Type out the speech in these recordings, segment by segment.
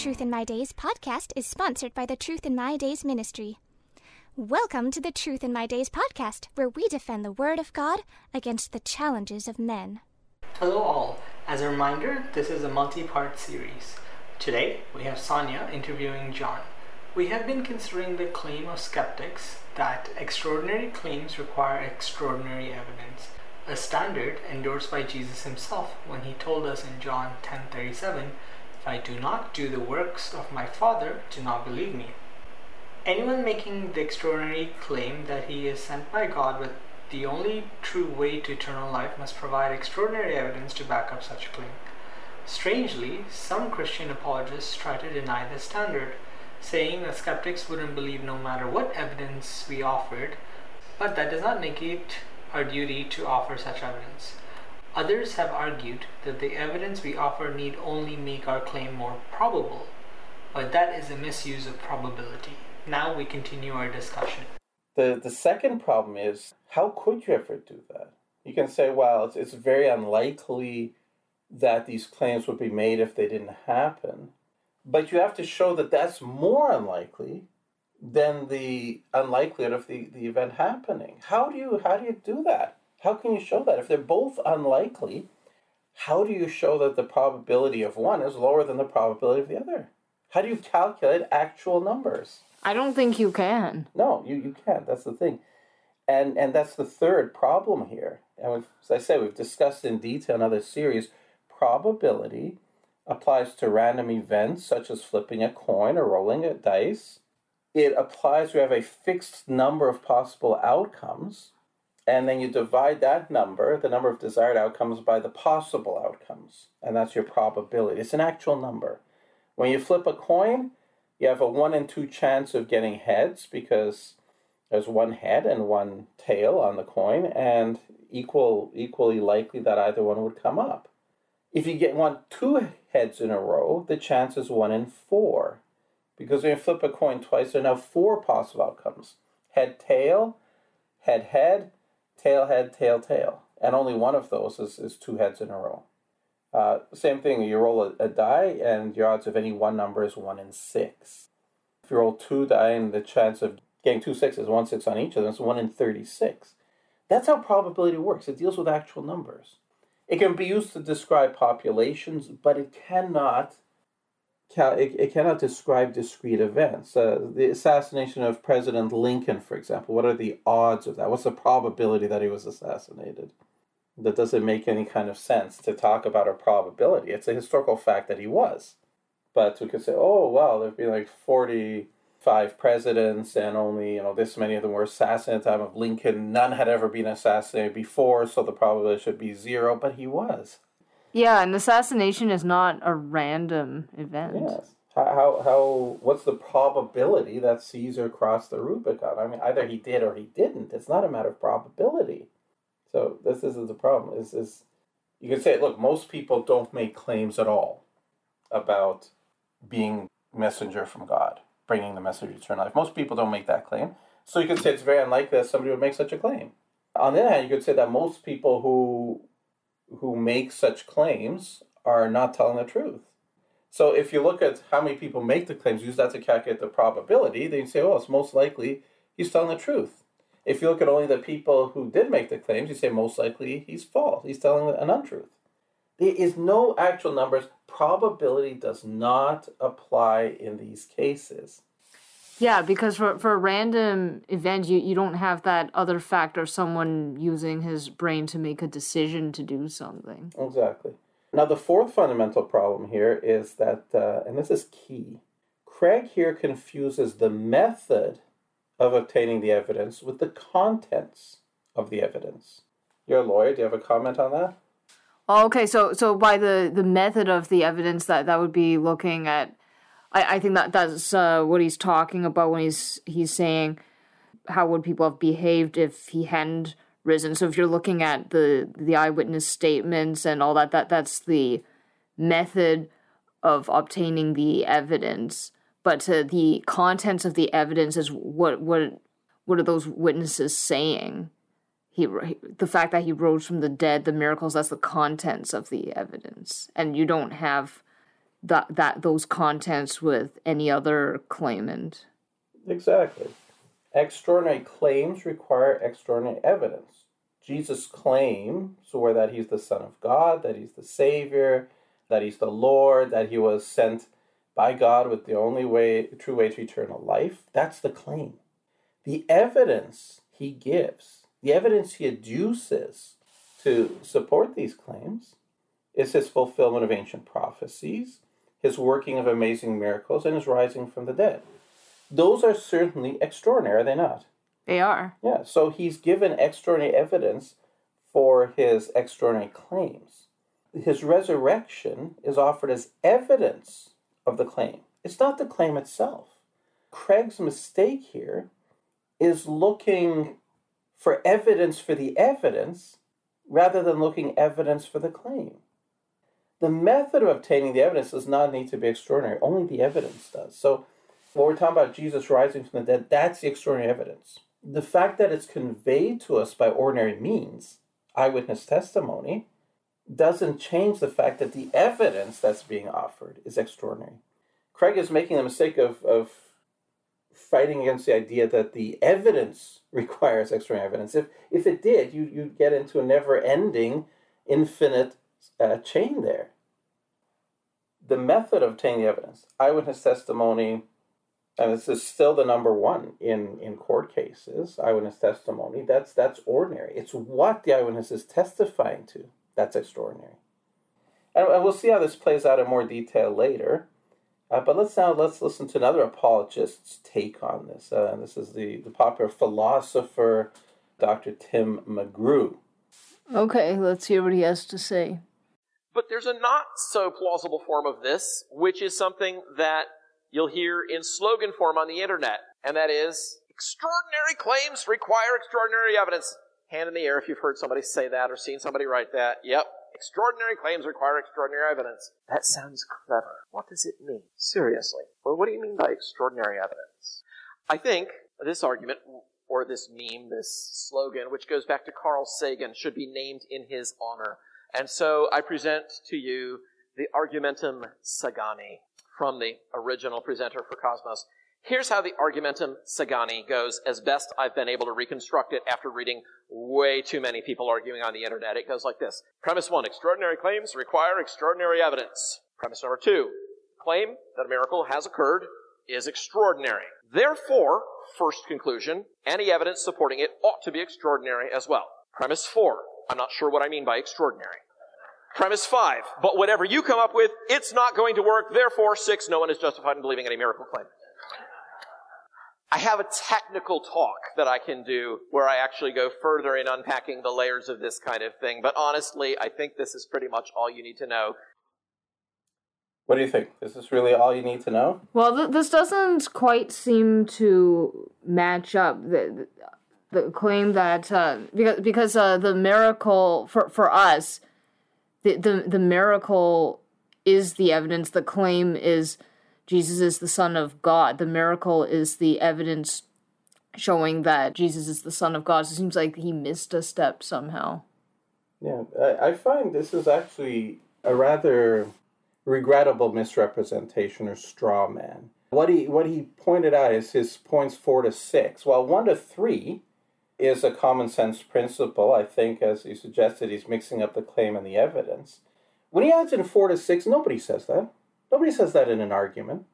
Truth in My Days podcast is sponsored by the Truth in My Days ministry. Welcome to the Truth in My Days podcast, where we defend the Word of God against the challenges of men. Hello, all. As a reminder, this is a multi part series. Today, we have Sonia interviewing John. We have been considering the claim of skeptics that extraordinary claims require extraordinary evidence, a standard endorsed by Jesus himself when he told us in John 10:37, "If I do not do the works of my Father, do not believe me." Anyone making the extraordinary claim that he is sent by God with the only true way to eternal life must provide extraordinary evidence to back up such a claim. Strangely, some Christian apologists try to deny this standard, saying that skeptics wouldn't believe no matter what evidence we offered, but that does not negate our duty to offer such evidence. Others have argued that the evidence we offer need only make our claim more probable, but that is a misuse of probability. Now we continue our discussion. The, the second problem is how could you ever do that? You can say, well, it's, it's very unlikely that these claims would be made if they didn't happen. But you have to show that that's more unlikely than the unlikelihood of the, the event happening. How do you how do you do that? How can you show that? If they're both unlikely, how do you show that the probability of one is lower than the probability of the other? How do you calculate actual numbers? I don't think you can. No, you, you can't. That's the thing. And and that's the third problem here. And we've, as I say, we've discussed in detail in other series, probability applies to random events such as flipping a coin or rolling a dice. It applies, we have a fixed number of possible outcomes, and then you divide that number, the number of desired outcomes, by the possible outcomes. And that's your probability. It's an actual number. When you flip a coin, you have a one in two chance of getting heads because there's one head and one tail on the coin, and equal equally likely that either one would come up. If you get one two heads in a row, the chance is one in four. Because when you flip a coin twice, there are now four possible outcomes. Head tail, head head, tail head, tail tail. And only one of those is, is two heads in a row. Uh, same thing, you roll a, a, die, and your odds of any one number is 1 in 6. If you roll two die, and the chance of getting two sixes, 1 6 on each of them, is 1 in 36. That's how probability works. It deals with actual numbers. It can be used to describe populations, but it cannot it, it cannot describe discrete events. Uh, the assassination of President Lincoln, for example, what are the odds of that? What's the probability that he was assassinated? that doesn't make any kind of sense to talk about a probability. It's a historical fact that he was. But we could say, oh, well, there've been like 45 presidents and only, you know, this many of them were assassinated at the time of Lincoln. None had ever been assassinated before, so the probability should be zero, but he was. Yeah, an assassination is not a random event. Yes. How, how, how, what's the probability that Caesar crossed the Rubicon? I mean, either he did or he didn't. It's not a matter of probability. So this, isn't the problem. Is is you can say, look, most people don't make claims at all about being messenger from God, bringing the message of eternal life. Most people don't make that claim. So you can say it's very unlikely that somebody would make such a claim. On the other hand, you could say that most people who who make such claims are not telling the truth. So if you look at how many people make the claims, use that to calculate the probability, then you say, well, it's most likely he's telling the truth. If you look at only the people who did make the claims, you say most likely he's false. He's telling an untruth. There is no actual numbers. Probability does not apply in these cases. Yeah, because for, for a random event, you, you don't have that other factor, someone using his brain to make a decision to do something. Exactly. Now, the fourth fundamental problem here is that, uh, and this is key, Craig here confuses the method of obtaining the evidence with the contents of the evidence. You're a lawyer. Do you have a comment on that? Oh, okay, so so by the the method of the evidence that that would be looking at I, I think that that's uh, what he's talking about when he's he's saying how would people have behaved if he hadn't risen. So if you're looking at the the eyewitness statements and all that, that that's the method of obtaining the evidence. But uh, the contents of the evidence is what what what are those witnesses saying? He, the fact that he rose from the dead, the miracles, that's the contents of the evidence, and you don't have that that those contents with any other claimant. Exactly. Extraordinary claims require extraordinary evidence. Jesus' claims were that he's the Son of God, that he's the Savior, that he's the Lord, that he was sent by God with the only way, true way to eternal life. That's the claim. The evidence he gives, the evidence he adduces to support these claims, is his fulfillment of ancient prophecies, his working of amazing miracles, and his rising from the dead. Those are certainly extraordinary, are they not? They are. Yeah, so he's given extraordinary evidence for his extraordinary claims. His resurrection is offered as evidence of the claim. It's not the claim itself. Craig's mistake here is looking for evidence for the evidence rather than looking evidence for the claim. The method of obtaining the evidence does not need to be extraordinary, only the evidence does. So, when we're talking about Jesus rising from the dead, that's the extraordinary evidence. The fact that it's conveyed to us by ordinary means, eyewitness testimony, doesn't change the fact that the evidence that's being offered is extraordinary. Craig is making the mistake of, of fighting against the idea that the evidence requires extraordinary evidence. If, if it did, you, you'd get into a never ending, infinite uh, chain there. The method of obtaining the evidence, eyewitness testimony, and this is still the number one in, in court cases, eyewitness testimony, that's that's ordinary. It's what the eyewitness is testifying to that's extraordinary. And, we'll see how this plays out in more detail later. Uh, but let's now let's listen to another apologist's take on this. Uh, this is the, the popular philosopher Dr. Tim McGrew. Okay, let's hear what he has to say. But there's a not so plausible form of this, which is something that you'll hear in slogan form on the internet, and that is extraordinary claims require extraordinary evidence. Hand in the air if you've heard somebody say that or seen somebody write that. Yep. Extraordinary claims require extraordinary evidence. That sounds clever. What does it mean? Seriously. Well, what do you mean by extraordinary evidence? I think this argument, or this meme, this slogan, which goes back to Carl Sagan, should be named in his honor. And so I present to you the Argumentum Sagani from the original presenter for Cosmos. Here's how the Argumentum Sagani goes, as best I've been able to reconstruct it after reading way too many people arguing on the internet. It goes like this. Premise one, extraordinary claims require extraordinary evidence. Premise number two, claim that a miracle has occurred is extraordinary. Therefore, first conclusion, any evidence supporting it ought to be extraordinary as well. Premise four, I'm not sure what I mean by extraordinary. Premise five, but whatever you come up with, it's not going to work. Therefore, six, no one is justified in believing any miracle claim. I have a technical talk that I can do where I actually go further in unpacking the layers of this kind of thing. But honestly, I think this is pretty much all you need to know. What do you think? Is this really all you need to know? Well, th- this doesn't quite seem to match up. The, the claim that uh, because because uh, the miracle for for us, the, the the miracle is the evidence. The claim is Jesus is the Son of God. The miracle is the evidence showing that Jesus is the Son of God. So it seems like he missed a step somehow. Yeah, I, I find this is actually a rather regrettable misrepresentation or straw man. What he what he pointed out is his points four to six. While one to three is a common sense principle, I think, as you suggested, he's mixing up the claim and the evidence. When he adds in four to six, nobody says that. Nobody says that in an argument.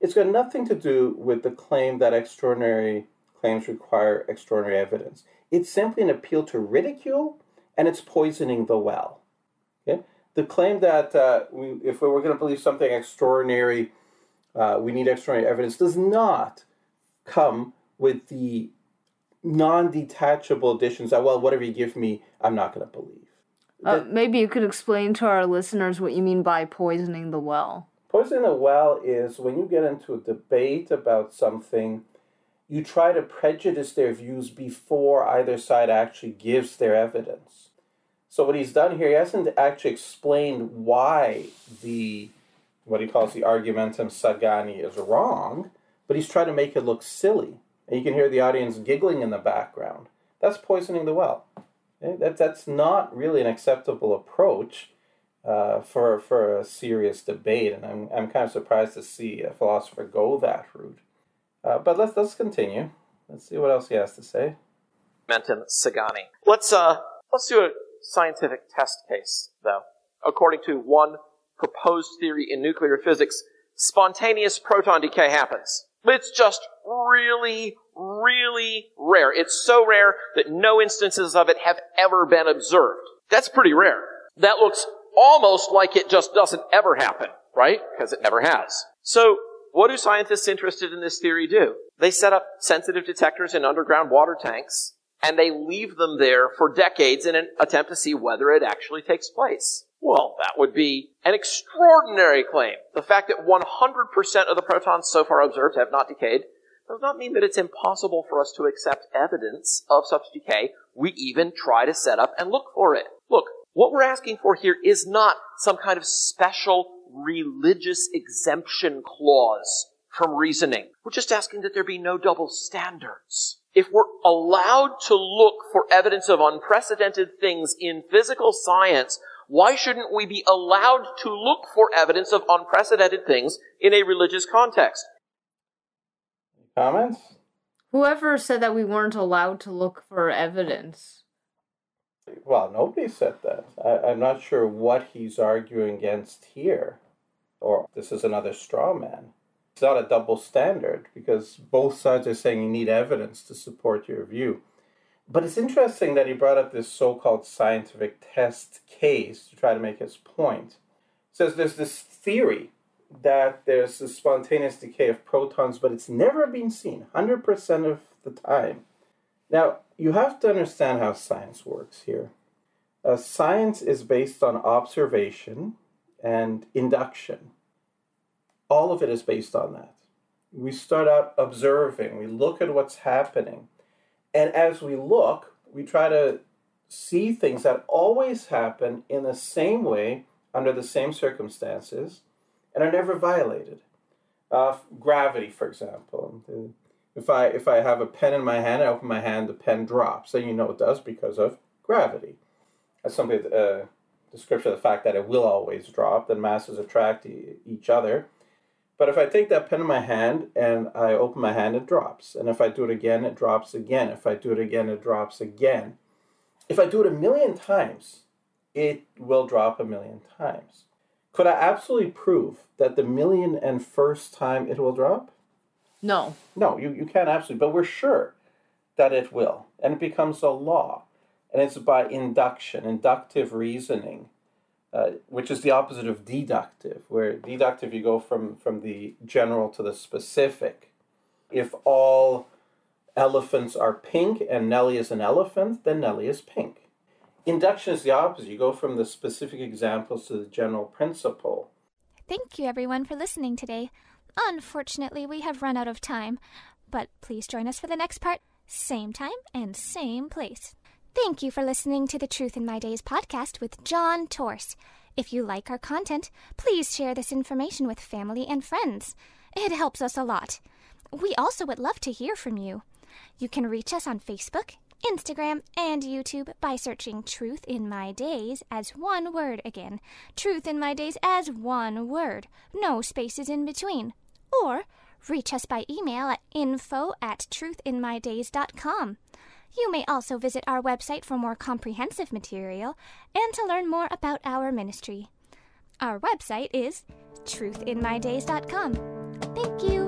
It's got nothing to do with the claim that extraordinary claims require extraordinary evidence. It's simply an appeal to ridicule, and it's poisoning the well. Okay? The claim that uh, we, if we were going to believe something extraordinary, uh, we need extraordinary evidence does not come with the non-detachable additions that well whatever you give me i'm not going to believe uh, maybe you could explain to our listeners what you mean by poisoning the well Poisoning the well is when you get into a debate about something, you try to prejudice their views before either side actually gives their evidence. So what he's done here, he hasn't actually explained why the what he calls the argumentum sagani is wrong, but he's trying to make it look silly. And you can hear the audience giggling in the background. That's poisoning the well. That, that's not really an acceptable approach uh, for, for a serious debate, and I'm, I'm kind of surprised to see a philosopher go that route. Uh, but let's, let's continue. Let's see what else he has to say. Mentum Sagani. Let's, uh, let's do a scientific test case, though. According to one proposed theory in nuclear physics, spontaneous proton decay happens. It's just really, really rare. It's so rare that no instances of it have ever been observed. That's pretty rare. That looks almost like it just doesn't ever happen, right? Because it never has. So, what do scientists interested in this theory do? They set up sensitive detectors in underground water tanks, and they leave them there for decades in an attempt to see whether it actually takes place. Well, that would be an extraordinary claim. The fact that 100% of the protons so far observed have not decayed does not mean that it's impossible for us to accept evidence of such decay. We even try to set up and look for it. Look, what we're asking for here is not some kind of special religious exemption clause from reasoning. We're just asking that there be no double standards. If we're allowed to look for evidence of unprecedented things in physical science, why shouldn't we be allowed to look for evidence of unprecedented things in a religious context? Comments? Whoever said that we weren't allowed to look for evidence? Well, nobody said that. I, I'm not sure what he's arguing against here. Or this is another straw man. It's not a double standard because both sides are saying you need evidence to support your view. But it's interesting that he brought up this so called scientific test case to try to make his point. He says there's this theory that there's a spontaneous decay of protons, but it's never been seen 100% of the time. Now, you have to understand how science works here. Uh, science is based on observation and induction. All of it is based on that. We start out observing, we look at what's happening, and as we look, we try to see things that always happen in the same way, under the same circumstances, and are never violated. Uh, gravity, for example. If I if I have a pen in my hand, I open my hand, the pen drops. And you know it does because of gravity. That's something uh, description of the fact that it will always drop. That masses attract e- each other. But if I take that pen in my hand and I open my hand, it drops. And if I do it again, it drops again. If I do it again, it drops again. If I do it a million times, it will drop a million times. Could I absolutely prove that the million and first time it will drop? No. No, you, you can't absolutely, but we're sure that it will. And it becomes a law. And it's by induction, inductive reasoning, uh, which is the opposite of deductive, where deductive you go from, from the general to the specific. If all elephants are pink and Nelly is an elephant, then Nelly is pink. Induction is the opposite. You go from the specific examples to the general principle. Thank you, everyone, for listening today. Unfortunately, we have run out of time, but please join us for the next part, same time and same place. Thank you for listening to the Truth in My Days podcast with John Tors. If you like our content, please share this information with family and friends. It helps us a lot. We also would love to hear from you. You can reach us on Facebook, Instagram, and YouTube by searching Truth in My Days as one word again. Truth in My Days as one word. No spaces in between. Or reach us by email at info at truthinmydays.com. You may also visit our website for more comprehensive material and to learn more about our ministry. Our website is truthinmydays.com. Thank you.